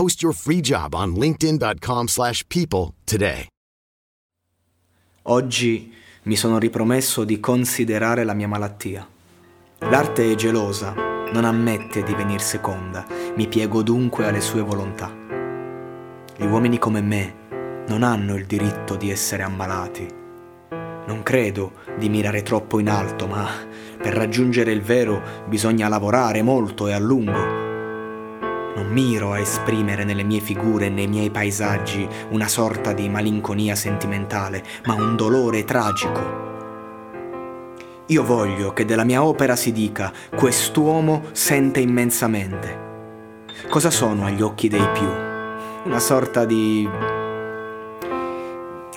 Post your free job on linkedin.com/people slash people today. Oggi mi sono ripromesso di considerare la mia malattia. L'arte è gelosa, non ammette di venir seconda, mi piego dunque alle sue volontà. Gli uomini come me non hanno il diritto di essere ammalati. Non credo di mirare troppo in alto, ma per raggiungere il vero bisogna lavorare molto e a lungo. Non miro a esprimere nelle mie figure e nei miei paesaggi una sorta di malinconia sentimentale, ma un dolore tragico. Io voglio che della mia opera si dica quest'uomo sente immensamente. Cosa sono agli occhi dei più? Una sorta di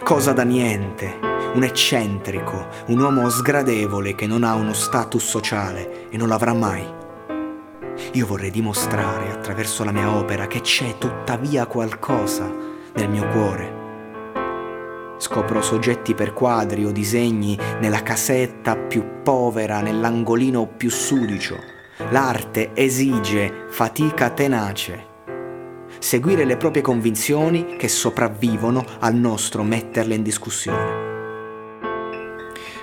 cosa da niente, un eccentrico, un uomo sgradevole che non ha uno status sociale e non l'avrà mai. Io vorrei dimostrare attraverso la mia opera che c'è tuttavia qualcosa nel mio cuore. Scopro soggetti per quadri o disegni nella casetta più povera, nell'angolino più sudicio. L'arte esige fatica tenace. Seguire le proprie convinzioni che sopravvivono al nostro metterle in discussione.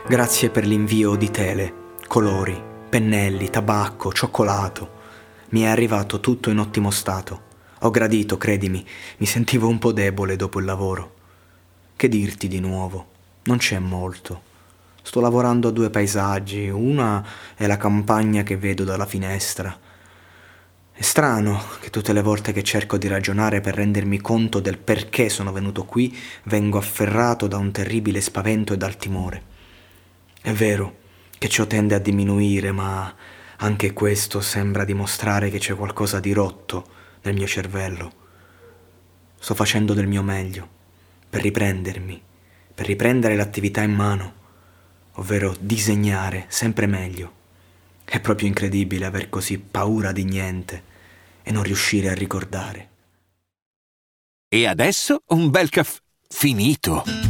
Grazie per l'invio di tele, colori, pennelli, tabacco, cioccolato. Mi è arrivato tutto in ottimo stato. Ho gradito, credimi, mi sentivo un po' debole dopo il lavoro. Che dirti di nuovo? Non c'è molto. Sto lavorando a due paesaggi, una è la campagna che vedo dalla finestra. È strano che tutte le volte che cerco di ragionare per rendermi conto del perché sono venuto qui, vengo afferrato da un terribile spavento e dal timore. È vero che ciò tende a diminuire, ma anche questo sembra dimostrare che c'è qualcosa di rotto nel mio cervello. Sto facendo del mio meglio per riprendermi, per riprendere l'attività in mano, ovvero disegnare sempre meglio. È proprio incredibile aver così paura di niente e non riuscire a ricordare. E adesso un bel caffè finito.